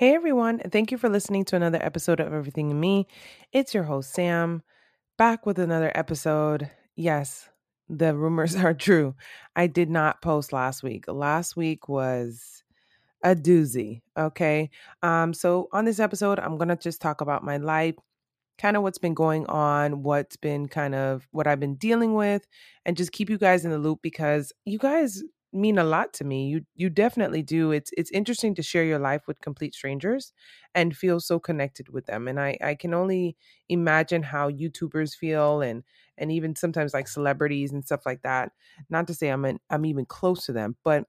Hey everyone, thank you for listening to another episode of Everything in Me. It's your host, Sam, back with another episode. Yes, the rumors are true. I did not post last week. Last week was a doozy. Okay. Um, so on this episode, I'm gonna just talk about my life, kind of what's been going on, what's been kind of what I've been dealing with, and just keep you guys in the loop because you guys mean a lot to me. You you definitely do. It's it's interesting to share your life with complete strangers and feel so connected with them. And I I can only imagine how YouTubers feel and and even sometimes like celebrities and stuff like that. Not to say I'm an, I'm even close to them, but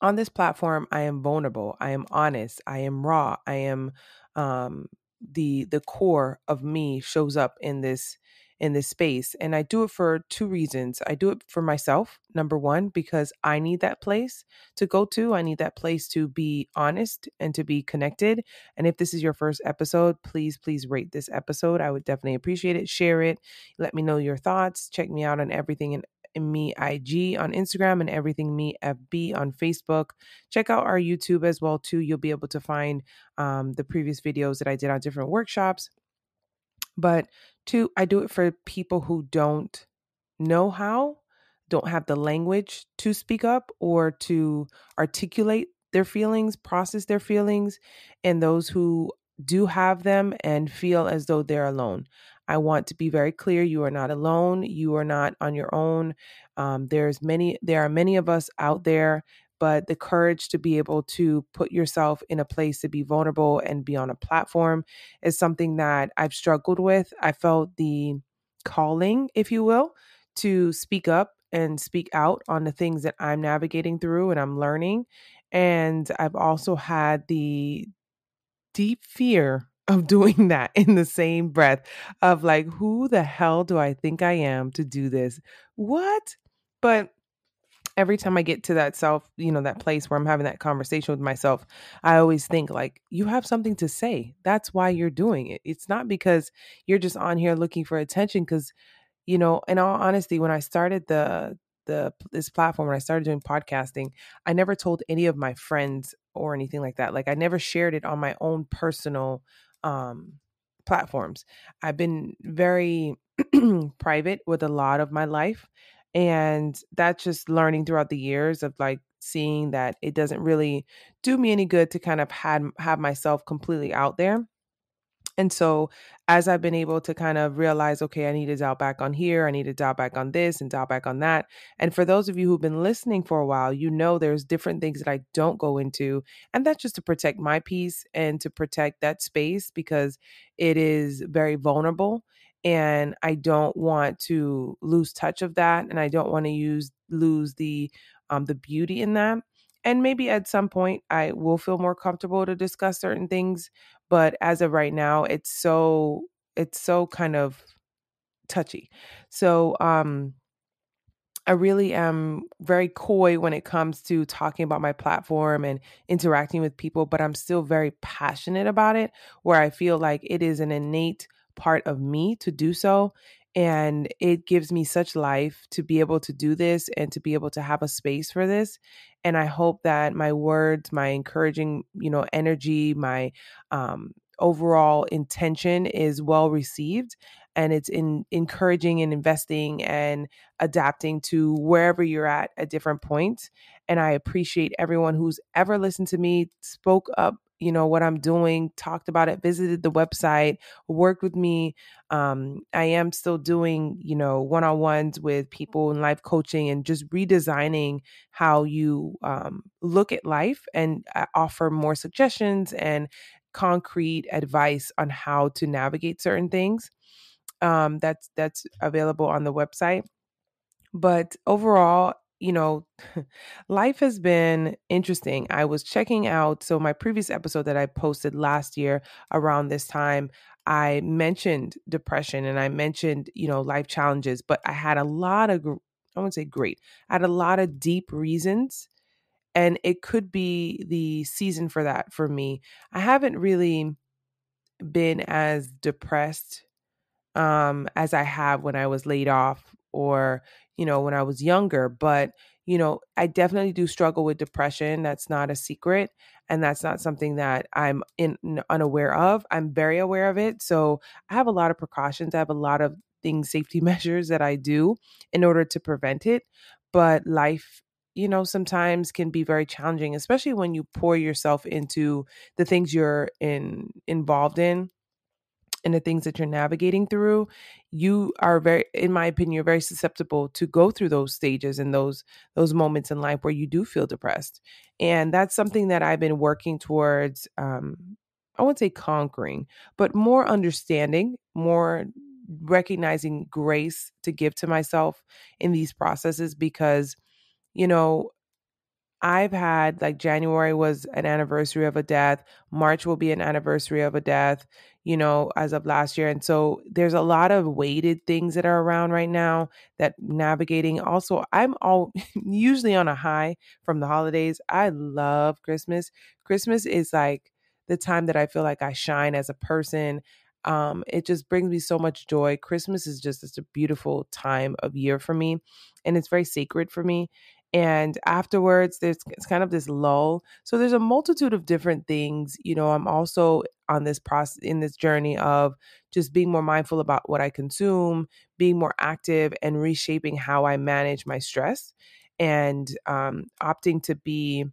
on this platform I am vulnerable. I am honest. I am raw. I am um the the core of me shows up in this in this space. And I do it for two reasons. I do it for myself, number one, because I need that place to go to. I need that place to be honest and to be connected. And if this is your first episode, please, please rate this episode. I would definitely appreciate it. Share it. Let me know your thoughts. Check me out on everything and me IG on Instagram and everything me FB on Facebook. Check out our YouTube as well too. You'll be able to find um, the previous videos that I did on different workshops. But two, I do it for people who don't know how, don't have the language to speak up or to articulate their feelings, process their feelings, and those who do have them and feel as though they're alone. I want to be very clear you are not alone, you are not on your own. Um, there's many there are many of us out there but the courage to be able to put yourself in a place to be vulnerable and be on a platform is something that I've struggled with. I felt the calling, if you will, to speak up and speak out on the things that I'm navigating through and I'm learning. And I've also had the deep fear of doing that in the same breath of like, who the hell do I think I am to do this? What? But every time I get to that self, you know, that place where I'm having that conversation with myself, I always think like, you have something to say. That's why you're doing it. It's not because you're just on here looking for attention. Cause, you know, in all honesty, when I started the, the this platform when I started doing podcasting, I never told any of my friends or anything like that. Like I never shared it on my own personal um platforms. I've been very private with a lot of my life and that's just learning throughout the years of like seeing that it doesn't really do me any good to kind of had have myself completely out there and so as I've been able to kind of realize, okay, I need to dial back on here, I need to dial back on this and dial back on that. And for those of you who've been listening for a while, you know there's different things that I don't go into. And that's just to protect my peace and to protect that space because it is very vulnerable and I don't want to lose touch of that, and I don't want to use lose the um, the beauty in that. And maybe at some point I will feel more comfortable to discuss certain things, but as of right now, it's so it's so kind of touchy. So um I really am very coy when it comes to talking about my platform and interacting with people, but I'm still very passionate about it where I feel like it is an innate part of me to do so. And it gives me such life to be able to do this and to be able to have a space for this. And I hope that my words, my encouraging, you know, energy, my um, overall intention is well received and it's in encouraging and investing and adapting to wherever you're at at different points and i appreciate everyone who's ever listened to me spoke up you know what i'm doing talked about it visited the website worked with me um, i am still doing you know one-on-ones with people in life coaching and just redesigning how you um, look at life and uh, offer more suggestions and concrete advice on how to navigate certain things um, that's that's available on the website. But overall you know, life has been interesting. I was checking out, so my previous episode that I posted last year around this time, I mentioned depression and I mentioned, you know, life challenges, but I had a lot of, I won't say great, I had a lot of deep reasons. And it could be the season for that for me. I haven't really been as depressed um, as I have when I was laid off or, you know, when I was younger. But, you know, I definitely do struggle with depression. That's not a secret. And that's not something that I'm in, unaware of. I'm very aware of it. So I have a lot of precautions. I have a lot of things, safety measures that I do in order to prevent it. But life you know sometimes can be very challenging especially when you pour yourself into the things you're in involved in and the things that you're navigating through, you are very, in my opinion, you're very susceptible to go through those stages and those those moments in life where you do feel depressed. And that's something that I've been working towards. Um, I wouldn't say conquering, but more understanding, more recognizing grace to give to myself in these processes because, you know, I've had like January was an anniversary of a death, March will be an anniversary of a death, you know, as of last year. And so there's a lot of weighted things that are around right now that navigating. Also, I'm all usually on a high from the holidays. I love Christmas. Christmas is like the time that I feel like I shine as a person. Um, it just brings me so much joy. Christmas is just such a beautiful time of year for me, and it's very sacred for me and afterwards there's it's kind of this lull. So there's a multitude of different things you know i'm also on this process in this journey of just being more mindful about what i consume being more active and reshaping how i manage my stress and um, opting to be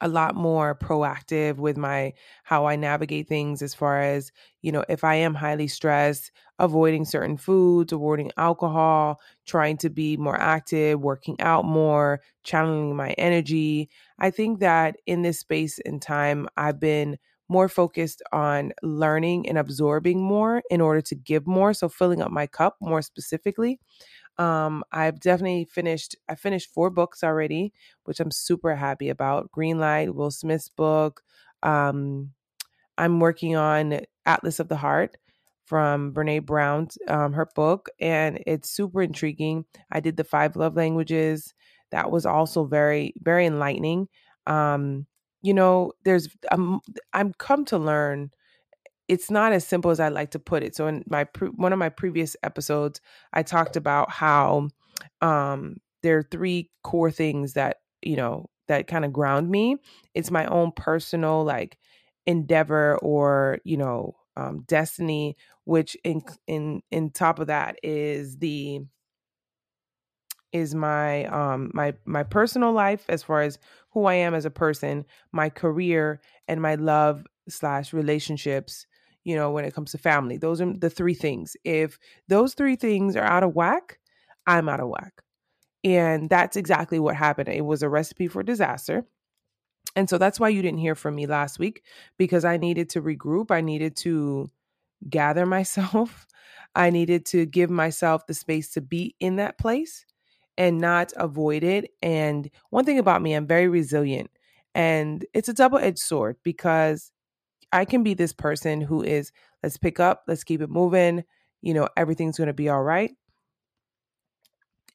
a lot more proactive with my how I navigate things as far as, you know, if I am highly stressed, avoiding certain foods, avoiding alcohol, trying to be more active, working out more, channeling my energy. I think that in this space and time I've been more focused on learning and absorbing more in order to give more, so filling up my cup more specifically. Um, I've definitely finished. I finished four books already, which I'm super happy about. Greenlight, Will Smith's book. Um, I'm working on Atlas of the Heart from Brene Brown, um, her book, and it's super intriguing. I did the five love languages. That was also very, very enlightening. Um, you know, there's I'm I'm come to learn it's not as simple as I like to put it. So in my pre- one of my previous episodes, I talked about how um, there are three core things that you know that kind of ground me. It's my own personal like endeavor or you know um, destiny, which in in in top of that is the is my um my my personal life as far as who I am as a person, my career, and my love slash relationships you know, when it comes to family. Those are the three things. If those three things are out of whack, I'm out of whack. And that's exactly what happened. It was a recipe for disaster. And so that's why you didn't hear from me last week because I needed to regroup. I needed to gather myself. I needed to give myself the space to be in that place and not avoid it. And one thing about me, I'm very resilient. And it's a double edged sword because I can be this person who is, let's pick up, let's keep it moving, you know, everything's going to be all right.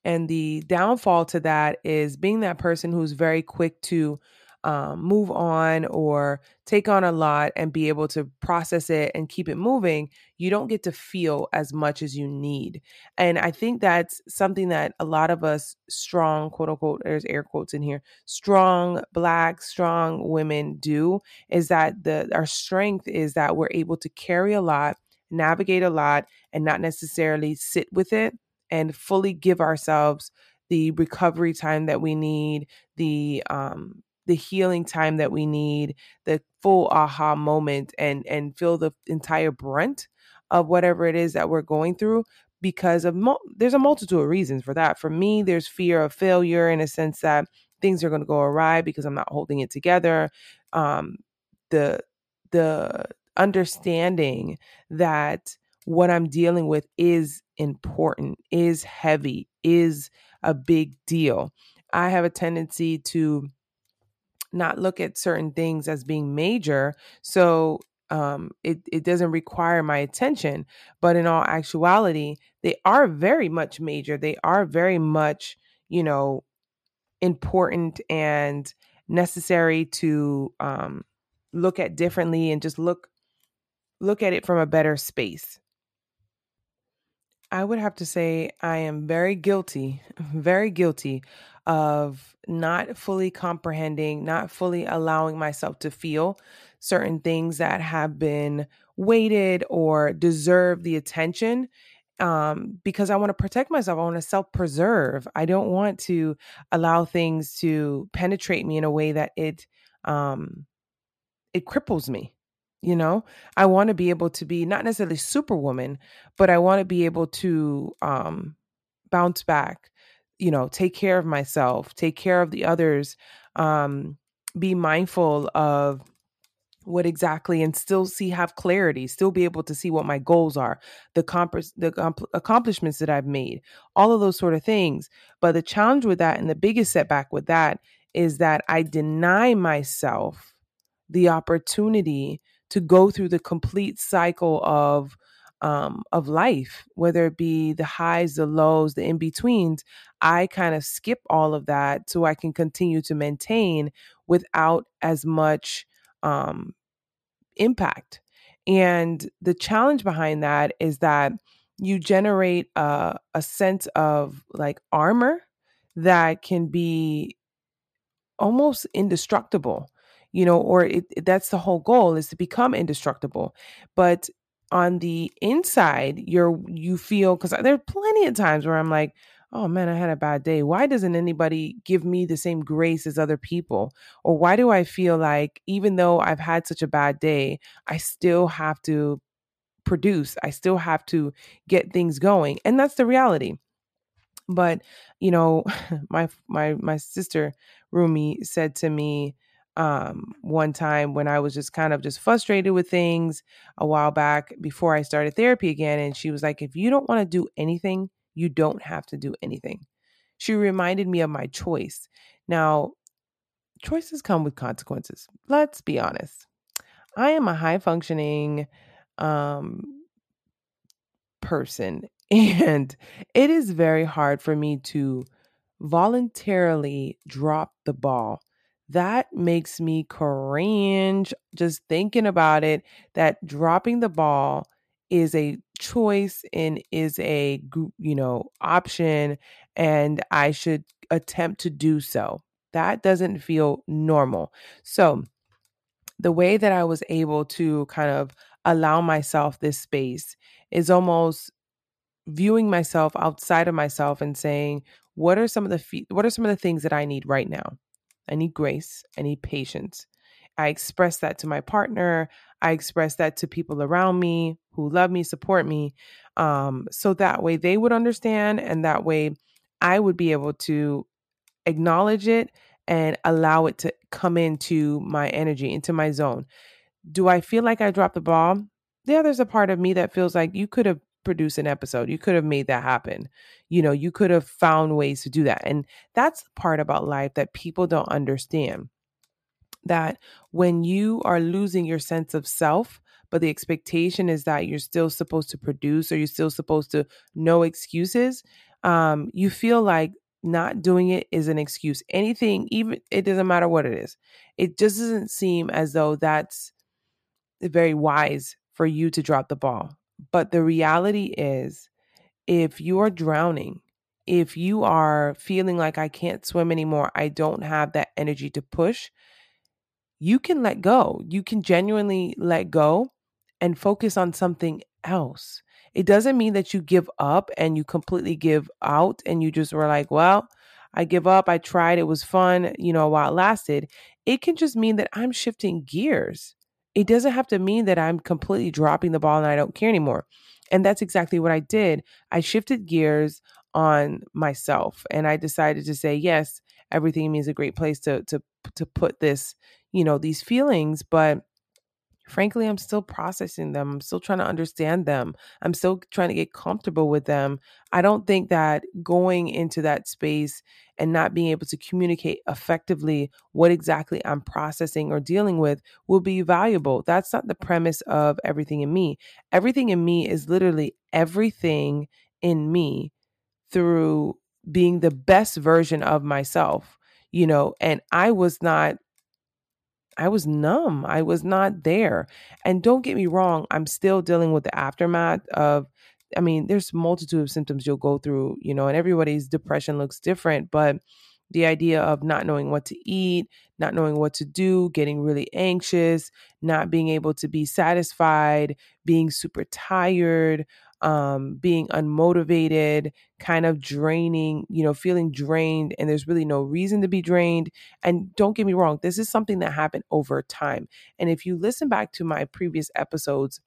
And the downfall to that is being that person who's very quick to um, move on or take on a lot and be able to process it and keep it moving, you don't get to feel as much as you need. And I think that's something that a lot of us strong, quote unquote, there's air quotes in here, strong black, strong women do is that the our strength is that we're able to carry a lot, navigate a lot, and not necessarily sit with it and fully give ourselves the recovery time that we need, the um, the healing time that we need, the full aha moment and and feel the entire brunt of whatever it is that we're going through because of there's a multitude of reasons for that. For me, there's fear of failure in a sense that things are going to go awry because I'm not holding it together. Um, the the understanding that what I'm dealing with is important, is heavy, is a big deal. I have a tendency to not look at certain things as being major. So um, it, it doesn't require my attention. But in all actuality, they are very much major. They are very much, you know, important and necessary to um, look at differently and just look look at it from a better space. I would have to say I am very guilty, very guilty of not fully comprehending, not fully allowing myself to feel certain things that have been weighted or deserve the attention um, because I want to protect myself. I want to self preserve. I don't want to allow things to penetrate me in a way that it um, it cripples me. You know, I want to be able to be not necessarily superwoman, but I want to be able to um, bounce back. You know, take care of myself, take care of the others, um, be mindful of what exactly and still see have clarity still be able to see what my goals are the comp- the comp- accomplishments that i've made all of those sort of things. But the challenge with that and the biggest setback with that is that i deny myself the opportunity to go through the complete cycle of um, of life, whether it be the highs, the lows, the in betweens, I kind of skip all of that so I can continue to maintain without as much um, impact. And the challenge behind that is that you generate a, a sense of like armor that can be almost indestructible you know or it, that's the whole goal is to become indestructible but on the inside you're you feel because there are plenty of times where i'm like oh man, I had a bad day. Why doesn't anybody give me the same grace as other people? Or why do I feel like even though I've had such a bad day, I still have to produce, I still have to get things going? And that's the reality. But, you know, my my my sister Rumi said to me um one time when I was just kind of just frustrated with things a while back before I started therapy again and she was like if you don't want to do anything you don't have to do anything. She reminded me of my choice. Now, choices come with consequences. Let's be honest. I am a high functioning um, person, and it is very hard for me to voluntarily drop the ball. That makes me cringe just thinking about it. That dropping the ball is a choice and is a you know option and I should attempt to do so. That doesn't feel normal. So the way that I was able to kind of allow myself this space is almost viewing myself outside of myself and saying what are some of the what are some of the things that I need right now? I need grace, I need patience. I express that to my partner. I express that to people around me who love me, support me. Um, so that way they would understand, and that way I would be able to acknowledge it and allow it to come into my energy, into my zone. Do I feel like I dropped the ball? Yeah, there's a part of me that feels like you could have produced an episode. You could have made that happen. You know, you could have found ways to do that. And that's the part about life that people don't understand that when you are losing your sense of self, but the expectation is that you're still supposed to produce or you're still supposed to no excuses, um, you feel like not doing it is an excuse. Anything, even it doesn't matter what it is. It just doesn't seem as though that's very wise for you to drop the ball. But the reality is, if you are drowning, if you are feeling like I can't swim anymore, I don't have that energy to push, you can let go. You can genuinely let go and focus on something else. It doesn't mean that you give up and you completely give out and you just were like, well, I give up. I tried. It was fun, you know, while it lasted. It can just mean that I'm shifting gears. It doesn't have to mean that I'm completely dropping the ball and I don't care anymore. And that's exactly what I did. I shifted gears on myself and I decided to say, yes, everything means a great place to to to put this you know, these feelings, but frankly, I'm still processing them. I'm still trying to understand them. I'm still trying to get comfortable with them. I don't think that going into that space and not being able to communicate effectively what exactly I'm processing or dealing with will be valuable. That's not the premise of everything in me. Everything in me is literally everything in me through being the best version of myself, you know, and I was not I was numb. I was not there. And don't get me wrong, I'm still dealing with the aftermath of I mean, there's multitude of symptoms you'll go through, you know, and everybody's depression looks different, but the idea of not knowing what to eat, not knowing what to do, getting really anxious, not being able to be satisfied, being super tired, um, being unmotivated, kind of draining, you know, feeling drained, and there's really no reason to be drained. And don't get me wrong, this is something that happened over time. And if you listen back to my previous episodes,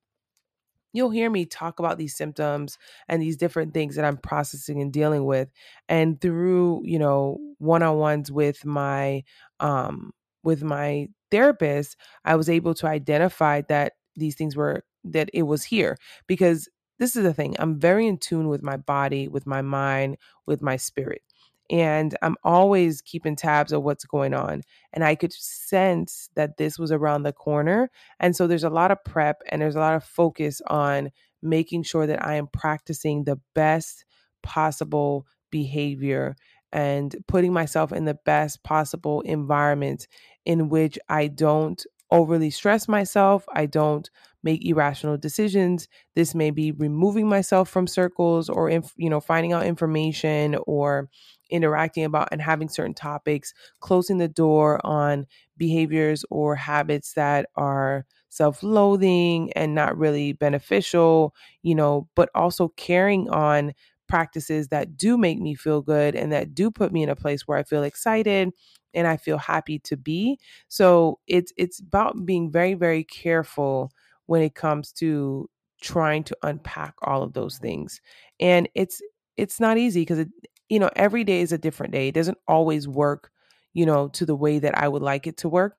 you'll hear me talk about these symptoms and these different things that I'm processing and dealing with. And through, you know, one-on-ones with my um with my therapist, I was able to identify that these things were that it was here because this is the thing i'm very in tune with my body with my mind with my spirit and i'm always keeping tabs of what's going on and i could sense that this was around the corner and so there's a lot of prep and there's a lot of focus on making sure that i am practicing the best possible behavior and putting myself in the best possible environment in which i don't overly stress myself i don't make irrational decisions. This may be removing myself from circles or, inf- you know, finding out information or interacting about and having certain topics, closing the door on behaviors or habits that are self loathing and not really beneficial, you know, but also carrying on practices that do make me feel good and that do put me in a place where I feel excited and I feel happy to be. So it's it's about being very very careful when it comes to trying to unpack all of those things. And it's it's not easy because it you know every day is a different day. It doesn't always work, you know, to the way that I would like it to work.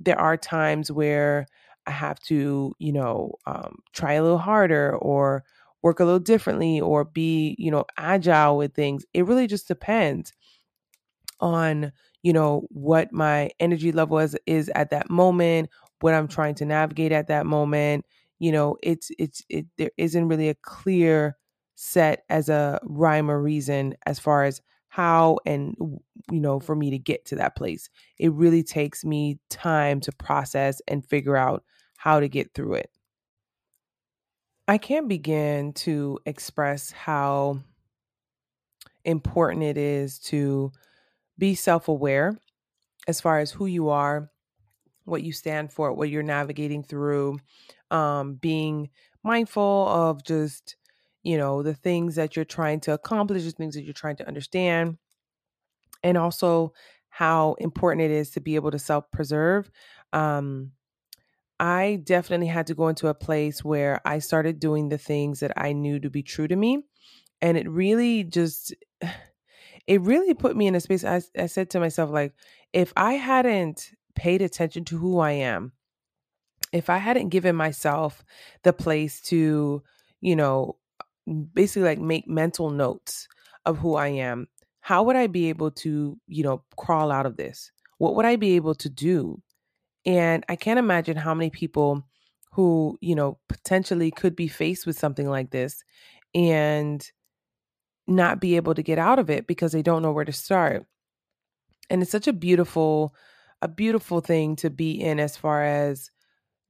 There are times where I have to, you know, um, try a little harder or work a little differently or be, you know, agile with things. It really just depends on, you know, what my energy level is, is at that moment, what I'm trying to navigate at that moment. You know, it's it's it there isn't really a clear set as a rhyme or reason as far as how and you know for me to get to that place. It really takes me time to process and figure out how to get through it. I can't begin to express how important it is to be self aware as far as who you are, what you stand for, what you're navigating through, um, being mindful of just, you know, the things that you're trying to accomplish, the things that you're trying to understand, and also how important it is to be able to self preserve. Um, I definitely had to go into a place where I started doing the things that I knew to be true to me. And it really just, it really put me in a space. I, I said to myself, like, if I hadn't paid attention to who I am, if I hadn't given myself the place to, you know, basically like make mental notes of who I am, how would I be able to, you know, crawl out of this? What would I be able to do? And I can't imagine how many people who, you know, potentially could be faced with something like this and not be able to get out of it because they don't know where to start. And it's such a beautiful a beautiful thing to be in as far as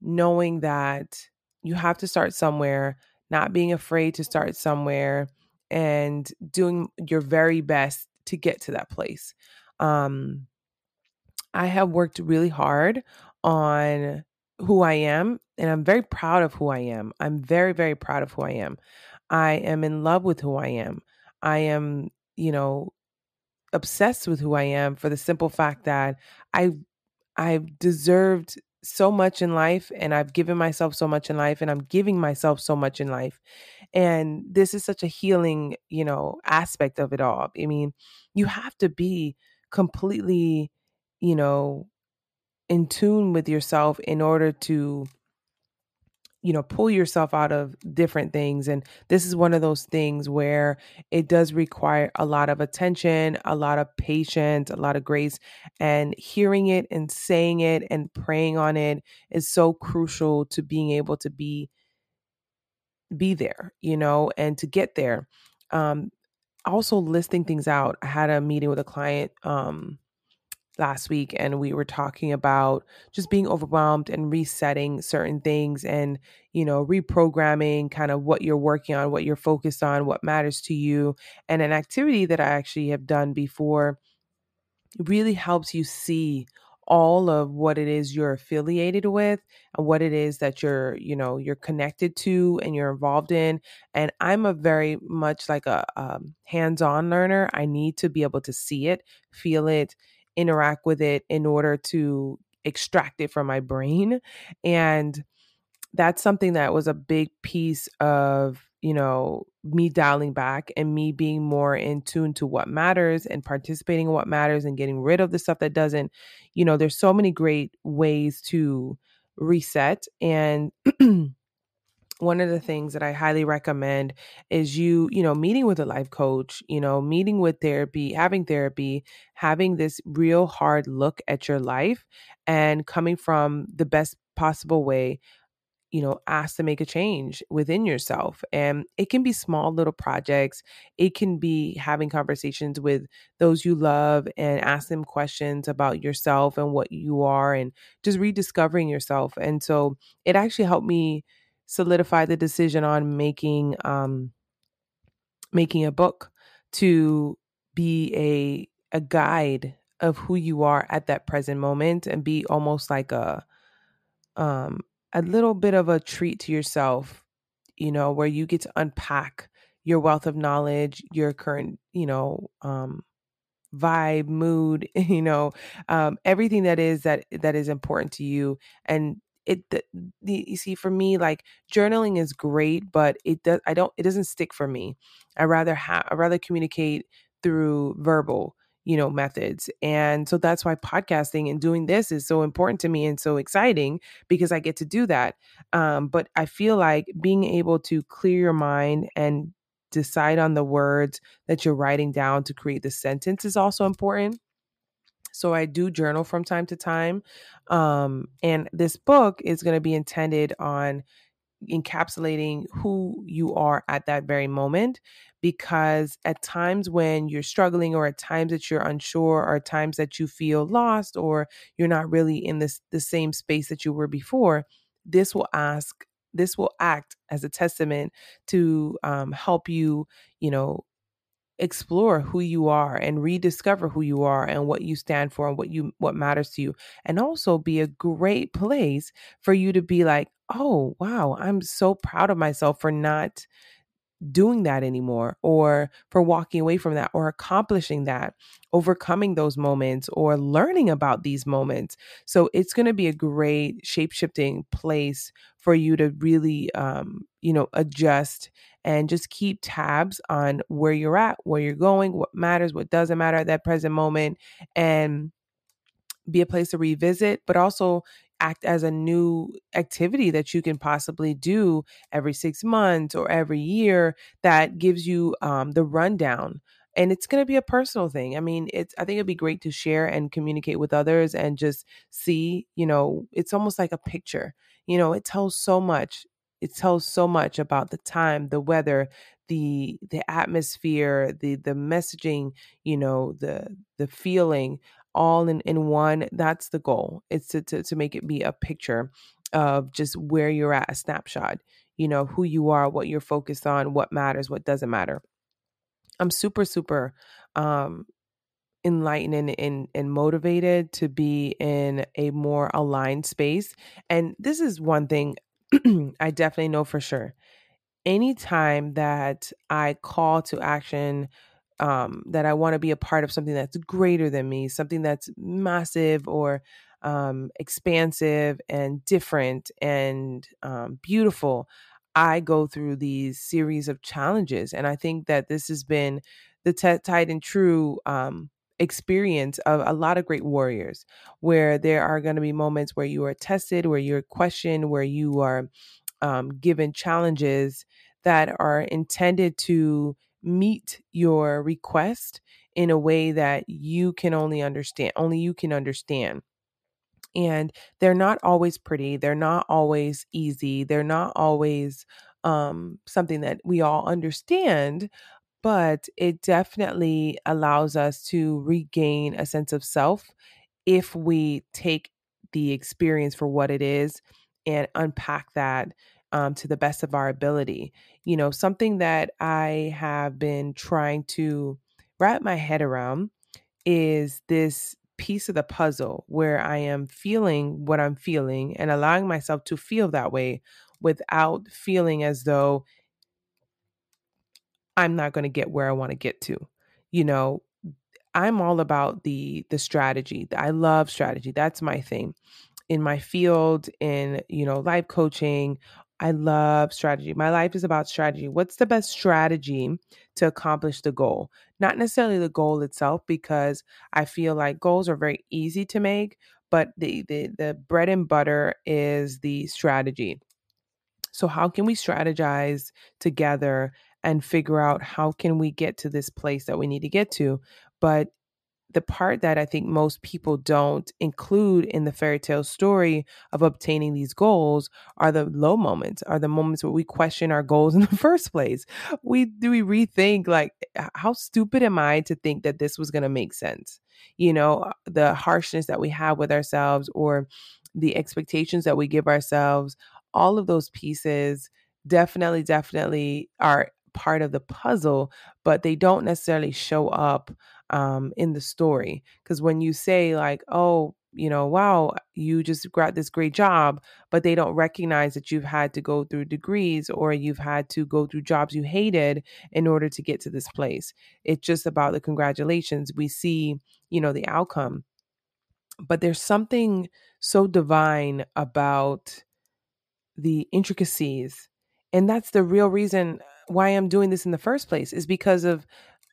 knowing that you have to start somewhere, not being afraid to start somewhere, and doing your very best to get to that place. Um, I have worked really hard on who I am, and I'm very proud of who I am. I'm very, very proud of who I am. I am in love with who I am. I am, you know, obsessed with who I am for the simple fact that I I've deserved so much in life and I've given myself so much in life and I'm giving myself so much in life. And this is such a healing, you know, aspect of it all. I mean, you have to be completely, you know, in tune with yourself in order to you know pull yourself out of different things and this is one of those things where it does require a lot of attention a lot of patience a lot of grace and hearing it and saying it and praying on it is so crucial to being able to be be there you know and to get there. Um also listing things out i had a meeting with a client um last week and we were talking about just being overwhelmed and resetting certain things and you know reprogramming kind of what you're working on what you're focused on what matters to you and an activity that i actually have done before really helps you see all of what it is you're affiliated with and what it is that you're you know you're connected to and you're involved in and i'm a very much like a um, hands-on learner. I need to be able to see it feel it interact with it in order to extract it from my brain and that's something that was a big piece of you know me dialing back and me being more in tune to what matters and participating in what matters and getting rid of the stuff that doesn't you know there's so many great ways to reset and one of the things that I highly recommend is you, you know, meeting with a life coach, you know, meeting with therapy, having therapy, having this real hard look at your life and coming from the best possible way you know, ask to make a change within yourself. And it can be small little projects. It can be having conversations with those you love and ask them questions about yourself and what you are and just rediscovering yourself. And so it actually helped me solidify the decision on making um making a book to be a a guide of who you are at that present moment and be almost like a um a little bit of a treat to yourself, you know, where you get to unpack your wealth of knowledge, your current, you know, um, vibe, mood, you know, um, everything that is that that is important to you, and it the, the, you see for me like journaling is great but it does i don't it doesn't stick for me. I rather have i rather communicate through verbal you know methods and so that's why podcasting and doing this is so important to me and so exciting because i get to do that um, but i feel like being able to clear your mind and decide on the words that you're writing down to create the sentence is also important so I do journal from time to time. Um, and this book is going to be intended on encapsulating who you are at that very moment because at times when you're struggling or at times that you're unsure or at times that you feel lost or you're not really in this the same space that you were before this will ask this will act as a testament to um, help you you know explore who you are and rediscover who you are and what you stand for and what you what matters to you and also be a great place for you to be like oh wow i'm so proud of myself for not doing that anymore or for walking away from that or accomplishing that overcoming those moments or learning about these moments. So it's going to be a great shape-shifting place for you to really um, you know adjust and just keep tabs on where you're at where you're going what matters what doesn't matter at that present moment and be a place to revisit but also act as a new activity that you can possibly do every six months or every year that gives you um, the rundown and it's going to be a personal thing. I mean it's i think it'd be great to share and communicate with others and just see you know it's almost like a picture. You know it tells so much it tells so much about the time the weather the the atmosphere the the messaging you know the the feeling all in, in one. That's the goal. It's to, to, to make it be a picture of just where you're at, a snapshot, you know, who you are, what you're focused on, what matters, what doesn't matter. I'm super, super um, enlightened and, and, motivated to be in a more aligned space. And this is one thing I definitely know for sure. Anytime that I call to action um, that I want to be a part of something that's greater than me, something that's massive or um, expansive and different and um, beautiful. I go through these series of challenges. And I think that this has been the t- tied and true um, experience of a lot of great warriors, where there are going to be moments where you are tested, where you're questioned, where you are um, given challenges that are intended to meet your request in a way that you can only understand, only you can understand. And they're not always pretty, they're not always easy, they're not always um, something that we all understand, but it definitely allows us to regain a sense of self if we take the experience for what it is and unpack that um, to the best of our ability. You know, something that I have been trying to wrap my head around is this piece of the puzzle where I am feeling what I'm feeling and allowing myself to feel that way without feeling as though I'm not going to get where I want to get to. You know, I'm all about the the strategy. I love strategy. That's my thing. In my field in, you know, life coaching, I love strategy. My life is about strategy. What's the best strategy to accomplish the goal? Not necessarily the goal itself because I feel like goals are very easy to make, but the the the bread and butter is the strategy. So how can we strategize together and figure out how can we get to this place that we need to get to? But the part that I think most people don't include in the fairy tale story of obtaining these goals are the low moments, are the moments where we question our goals in the first place. We do we rethink like how stupid am I to think that this was going to make sense? You know, uh, the harshness that we have with ourselves or the expectations that we give ourselves, all of those pieces definitely definitely are part of the puzzle, but they don't necessarily show up um, in the story. Because when you say, like, oh, you know, wow, you just got this great job, but they don't recognize that you've had to go through degrees or you've had to go through jobs you hated in order to get to this place. It's just about the congratulations. We see, you know, the outcome. But there's something so divine about the intricacies. And that's the real reason why I'm doing this in the first place is because of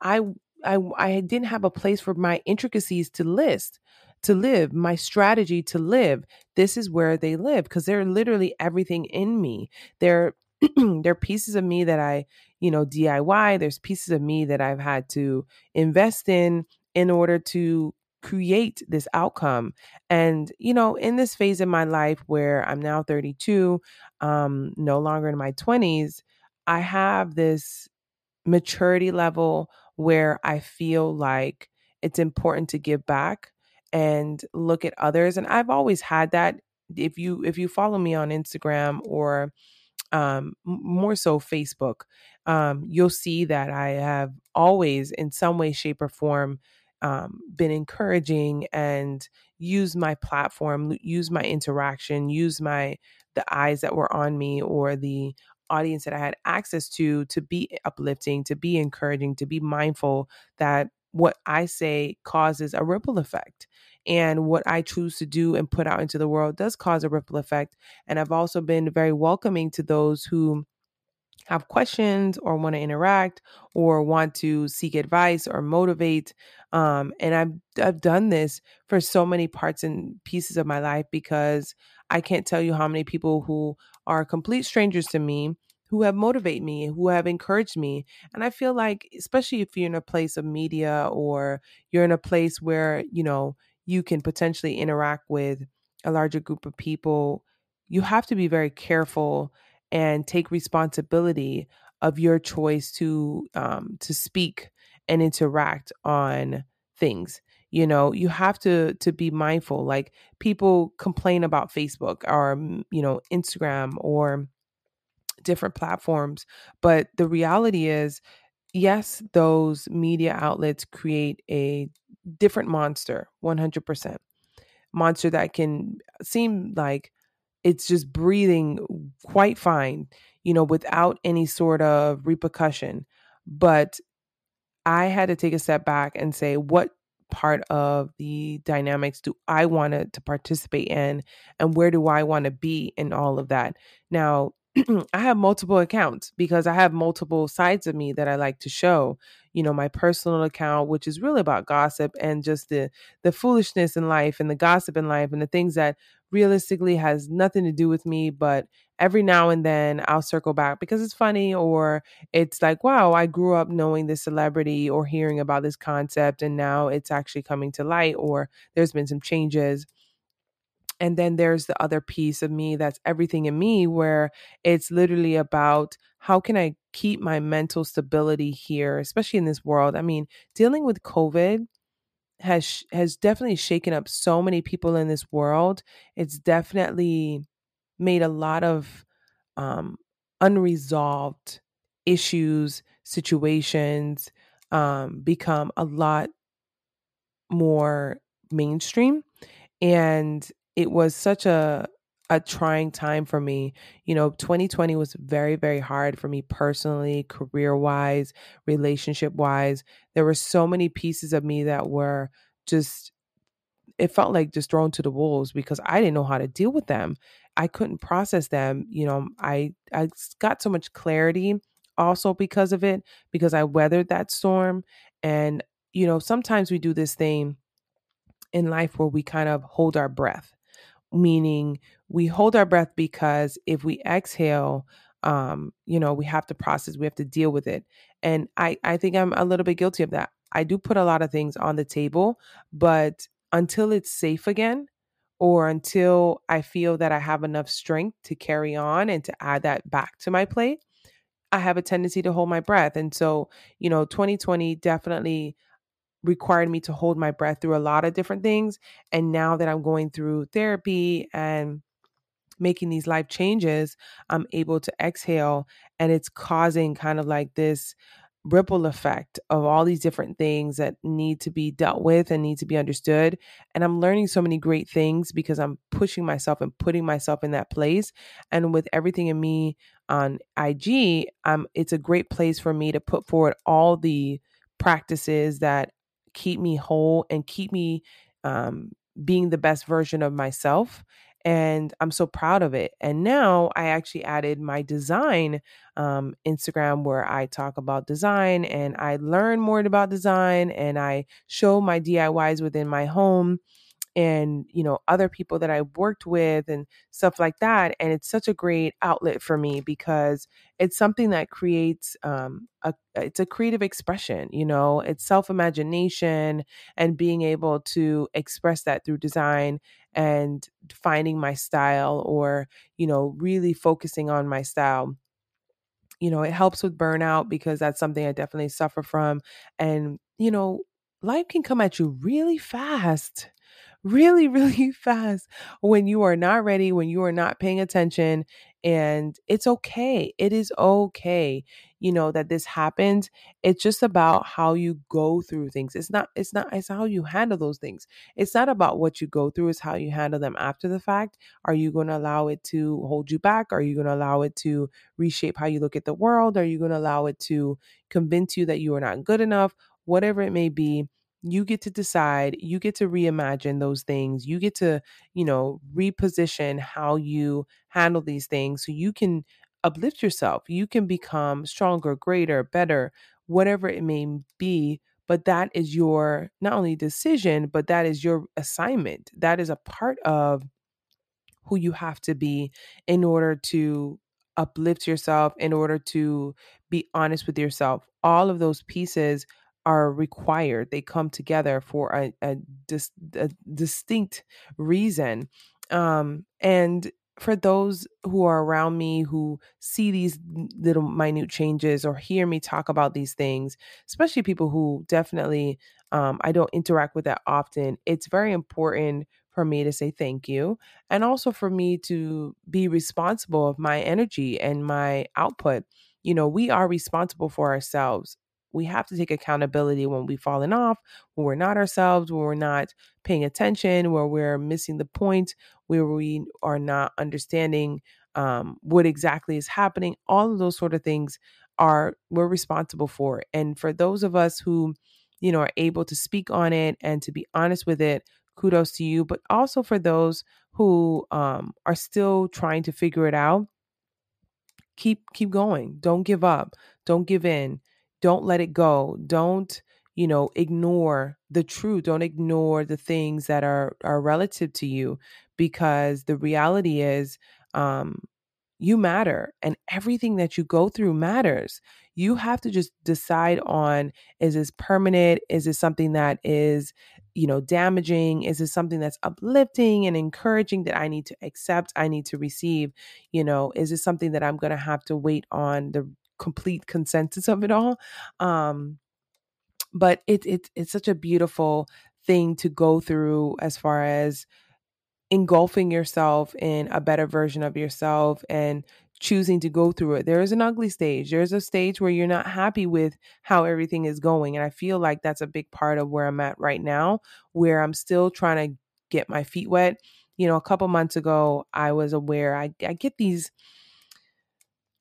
I I I didn't have a place for my intricacies to list to live, my strategy to live. This is where they live because they're literally everything in me. They're they're pieces of me that I, you know, DIY. There's pieces of me that I've had to invest in in order to create this outcome. And, you know, in this phase of my life where I'm now 32, um, no longer in my 20s, I have this maturity level where I feel like it's important to give back and look at others and I've always had that if you if you follow me on Instagram or um, more so Facebook, um, you'll see that I have always, in some way, shape, or form, um, been encouraging and use my platform, use my interaction, use my the eyes that were on me or the audience that I had access to to be uplifting, to be encouraging, to be mindful that what I say causes a ripple effect. And what I choose to do and put out into the world does cause a ripple effect. And I've also been very welcoming to those who have questions or want to interact or want to seek advice or motivate. Um, and I've I've done this for so many parts and pieces of my life because I can't tell you how many people who are complete strangers to me who have motivated me, who have encouraged me. And I feel like, especially if you're in a place of media or you're in a place where, you know, you can potentially interact with a larger group of people, you have to be very careful and take responsibility of your choice to um, to speak and interact on things you know you have to to be mindful like people complain about facebook or mm, you know instagram or different platforms but the reality is yes those media outlets create a different monster 100% monster that can seem like it's just breathing quite fine, you know, without any sort of repercussion. But I had to take a step back and say, what part of the dynamics do I want to participate in? And where do I want to be in all of that? Now, I have multiple accounts because I have multiple sides of me that I like to show. You know, my personal account, which is really about gossip and just the the foolishness in life and the gossip in life and the things that realistically has nothing to do with me, but every now and then I'll circle back because it's funny or it's like, wow, I grew up knowing this celebrity or hearing about this concept and now it's actually coming to light or there's been some changes and then there's the other piece of me that's everything in me where it's literally about how can I keep my mental stability here, especially in this world. I mean, dealing with COVID has has definitely shaken up so many people in this world. It's definitely made a lot of um, unresolved issues, situations um, become a lot more mainstream and it was such a a trying time for me. You know, 2020 was very, very hard for me personally, career wise, relationship wise. There were so many pieces of me that were just, it felt like just thrown to the wolves because I didn't know how to deal with them. I couldn't process them. You know, I, I got so much clarity also because of it, because I weathered that storm. And, you know, sometimes we do this thing in life where we kind of hold our breath, meaning we hold our breath because if we exhale, um, you know, we have to process, we have to deal with it. And I, I think I'm a little bit guilty of that. I do put a lot of things on the table, but until it's safe again, or until I feel that I have enough strength to carry on and to add that back to my plate, I have a tendency to hold my breath. And so, you know, 2020 definitely required me to hold my breath through a lot of different things. And now that I'm going through therapy and making these life changes, I'm able to exhale and it's causing kind of like this ripple effect of all these different things that need to be dealt with and need to be understood. And I'm learning so many great things because I'm pushing myself and putting myself in that place. And with everything in me on IG, um, it's a great place for me to put forward all the practices that keep me whole and keep me um, being the best version of myself. And I'm so proud of it. And now I actually added my design um, Instagram where I talk about design and I learn more about design and I show my DIYs within my home and you know other people that I've worked with and stuff like that and it's such a great outlet for me because it's something that creates um a it's a creative expression you know it's self imagination and being able to express that through design and finding my style or you know really focusing on my style you know it helps with burnout because that's something I definitely suffer from and you know life can come at you really fast really, really fast when you are not ready, when you are not paying attention. And it's okay. It is okay, you know, that this happens. It's just about how you go through things. It's not, it's not, it's how you handle those things. It's not about what you go through, it's how you handle them after the fact. Are you going to allow it to hold you back? Are you going to allow it to reshape how you look at the world? Are you going to allow it to convince you that you are not good enough? Whatever it may be, you get to decide you get to reimagine those things you get to you know reposition how you handle these things so you can uplift yourself you can become stronger greater better whatever it may be but that is your not only decision but that is your assignment that is a part of who you have to be in order to uplift yourself in order to be honest with yourself all of those pieces are required. They come together for a, a, dis, a distinct reason. Um, and for those who are around me who see these little minute changes or hear me talk about these things, especially people who definitely um, I don't interact with that often, it's very important for me to say thank you and also for me to be responsible of my energy and my output. You know, we are responsible for ourselves we have to take accountability when we've fallen off, when we're not ourselves, when we're not paying attention, where we're missing the point, where we are not understanding um, what exactly is happening. All of those sort of things are we're responsible for. And for those of us who, you know, are able to speak on it and to be honest with it, kudos to you. But also for those who um, are still trying to figure it out, keep keep going. Don't give up. Don't give in don't let it go. Don't you know ignore the truth. Don't ignore the things that are are relative to you because the reality is um you matter and everything that you go through matters. You have to just decide on is this permanent? Is this something that is you know damaging? Is this something that's uplifting and encouraging that i need to accept i need to receive? You know is this something that i'm going to have to wait on the complete consensus of it all. Um, but it, it it's such a beautiful thing to go through as far as engulfing yourself in a better version of yourself and choosing to go through it. There is an ugly stage. There's a stage where you're not happy with how everything is going. And I feel like that's a big part of where I'm at right now, where I'm still trying to get my feet wet. You know, a couple months ago, I was aware I, I get these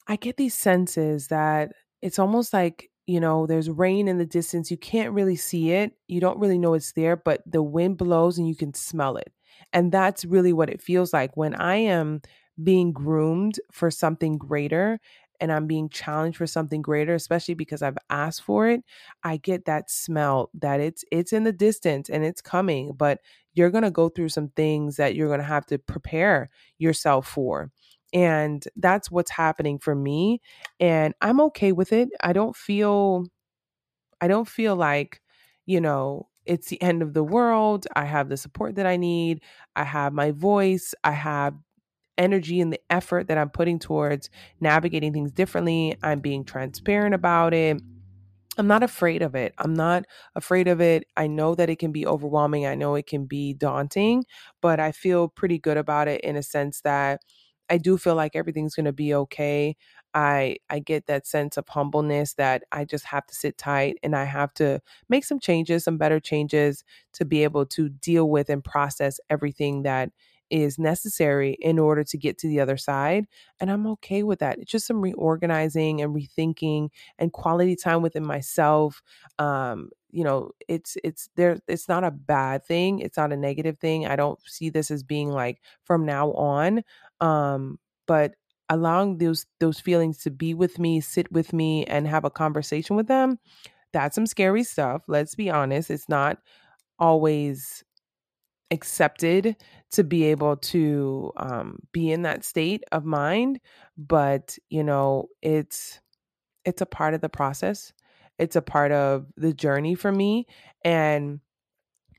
I get these senses that it's almost like, you know, there's rain in the distance. You can't really see it. You don't really know it's there, but the wind blows and you can smell it. And that's really what it feels like when I am being groomed for something greater and I'm being challenged for something greater, especially because I've asked for it, I get that smell that it's it's in the distance and it's coming, but you're going to go through some things that you're going to have to prepare yourself for. And that's what's happening for me and I'm okay with it. I don't feel I don't feel like, you know, it's the end of the world. I have the support that I need. I have my voice. I have energy and the effort that I'm putting towards navigating things differently. I'm being transparent about it. I'm not afraid of it. I'm not afraid of it. I know that it can be overwhelming. I know it can be daunting, but I feel pretty good about it in a sense that I do feel like everything's going to be okay. I I get that sense of humbleness that I just have to sit tight and I have to make some changes, some better changes to be able to deal with and process everything that is necessary in order to get to the other side. And I'm okay with that. It's just some reorganizing and rethinking and quality time within myself. Um, you know, it's it's there it's not a bad thing. It's not a negative thing. I don't see this as being like from now on. Um, but allowing those those feelings to be with me, sit with me and have a conversation with them, that's some scary stuff. Let's be honest. It's not always accepted to be able to um, be in that state of mind but you know it's it's a part of the process it's a part of the journey for me and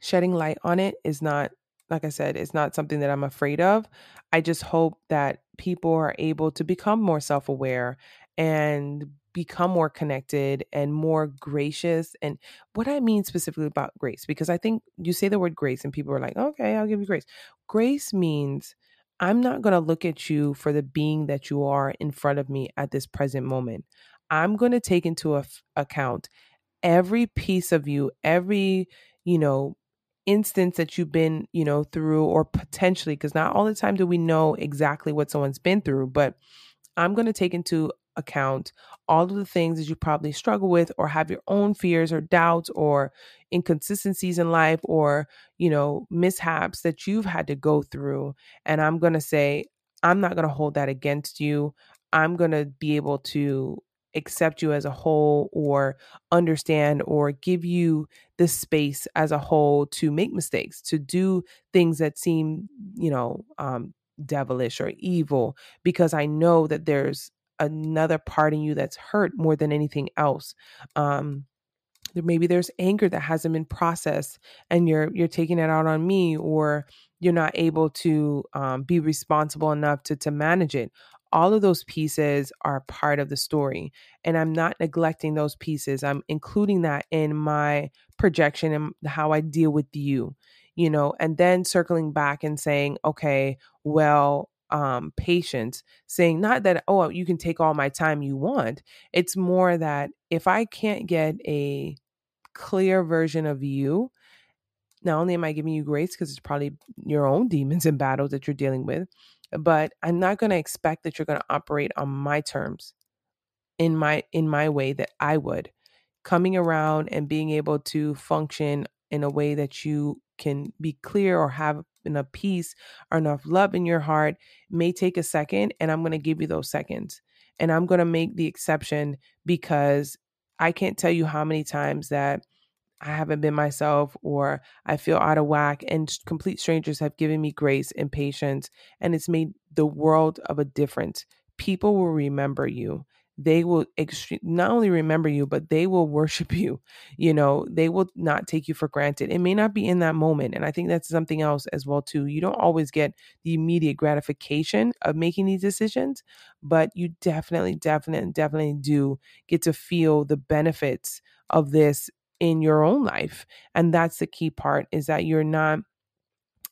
shedding light on it is not like i said it's not something that i'm afraid of i just hope that people are able to become more self-aware and become more connected and more gracious. And what I mean specifically about grace, because I think you say the word grace and people are like, okay, I'll give you grace. Grace means I'm not going to look at you for the being that you are in front of me at this present moment. I'm going to take into account every piece of you, every, you know, instance that you've been, you know, through or potentially, because not all the time do we know exactly what someone's been through, but I'm going to take into account all of the things that you probably struggle with or have your own fears or doubts or inconsistencies in life or you know mishaps that you've had to go through. And i'm going to say i'm not going to hold that against you. I'm going to be able to accept you as a whole or understand or give you the space as a whole to make mistakes to do things that seem you know um, devilish or evil because i know that there's another part in you that's hurt more than anything else. Um maybe there's anger that hasn't been processed and you're you're taking it out on me or you're not able to um, be responsible enough to to manage it all of those pieces are part of the story and i'm not neglecting those pieces i'm including that in my projection and how i deal with you you know and then circling back and saying okay well um, patience, saying not that, oh, you can take all my time you want. It's more that if I can't get a clear version of you, not only am I giving you grace because it's probably your own demons and battles that you're dealing with, but I'm not going to expect that you're going to operate on my terms in my in my way that I would. Coming around and being able to function in a way that you can be clear or have enough peace or enough love in your heart may take a second and i'm going to give you those seconds. And i'm going to make the exception because i can't tell you how many times that I haven't been myself or I feel out of whack and complete strangers have given me grace and patience and it's made the world of a difference. People will remember you they will extre- not only remember you, but they will worship you. You know, they will not take you for granted. It may not be in that moment. And I think that's something else as well, too. You don't always get the immediate gratification of making these decisions, but you definitely, definitely, definitely do get to feel the benefits of this in your own life. And that's the key part is that you're not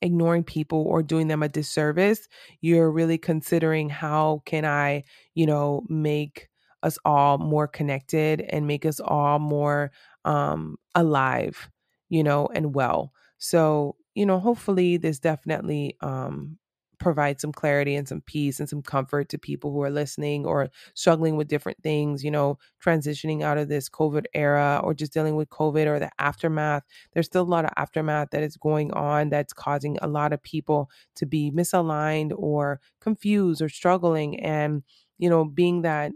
ignoring people or doing them a disservice. You're really considering how can I, you know, make us all more connected and make us all more um, alive, you know, and well. So, you know, hopefully this definitely um, provide some clarity and some peace and some comfort to people who are listening or struggling with different things, you know, transitioning out of this COVID era or just dealing with COVID or the aftermath. There's still a lot of aftermath that is going on that's causing a lot of people to be misaligned or confused or struggling. And, you know, being that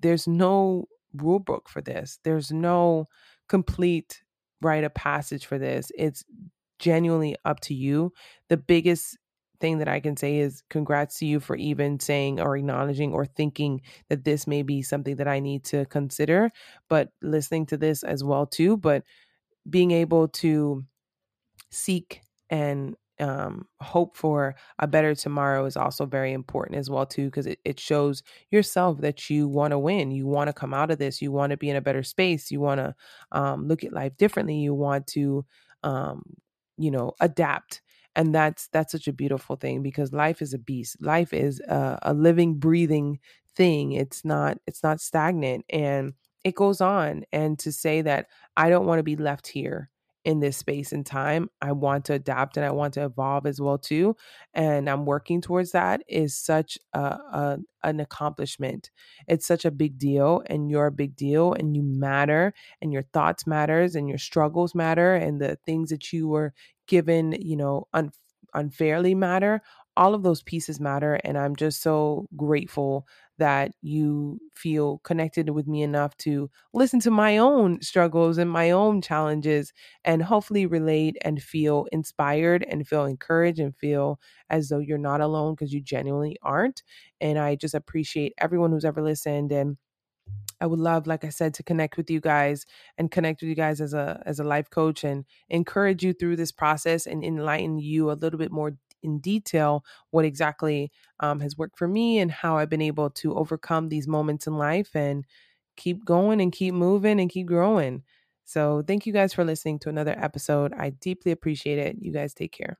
there's no rule book for this, there's no complete rite of passage for this. It's genuinely up to you. The biggest thing that I can say is congrats to you for even saying or acknowledging or thinking that this may be something that I need to consider, but listening to this as well too, but being able to seek and um, hope for a better tomorrow is also very important as well too because it, it shows yourself that you want to win you want to come out of this you want to be in a better space you want to um, look at life differently you want to um, you know adapt and that's that's such a beautiful thing because life is a beast. Life is a, a living breathing thing. It's not it's not stagnant and it goes on. And to say that i don't want to be left here in this space and time. I want to adapt and I want to evolve as well too. And I'm working towards that is such a, a an accomplishment. It's such a big deal and you're a big deal and you matter and your thoughts matters and your struggles matter and the things that you were given, you know, un- unfairly matter all of those pieces matter and i'm just so grateful that you feel connected with me enough to listen to my own struggles and my own challenges and hopefully relate and feel inspired and feel encouraged and feel as though you're not alone because you genuinely aren't and i just appreciate everyone who's ever listened and I would love, like I said, to connect with you guys and connect with you guys as a as a life coach and encourage you through this process and enlighten you a little bit more in detail what exactly um, has worked for me and how I've been able to overcome these moments in life and keep going and keep moving and keep growing. So, thank you guys for listening to another episode. I deeply appreciate it. You guys take care.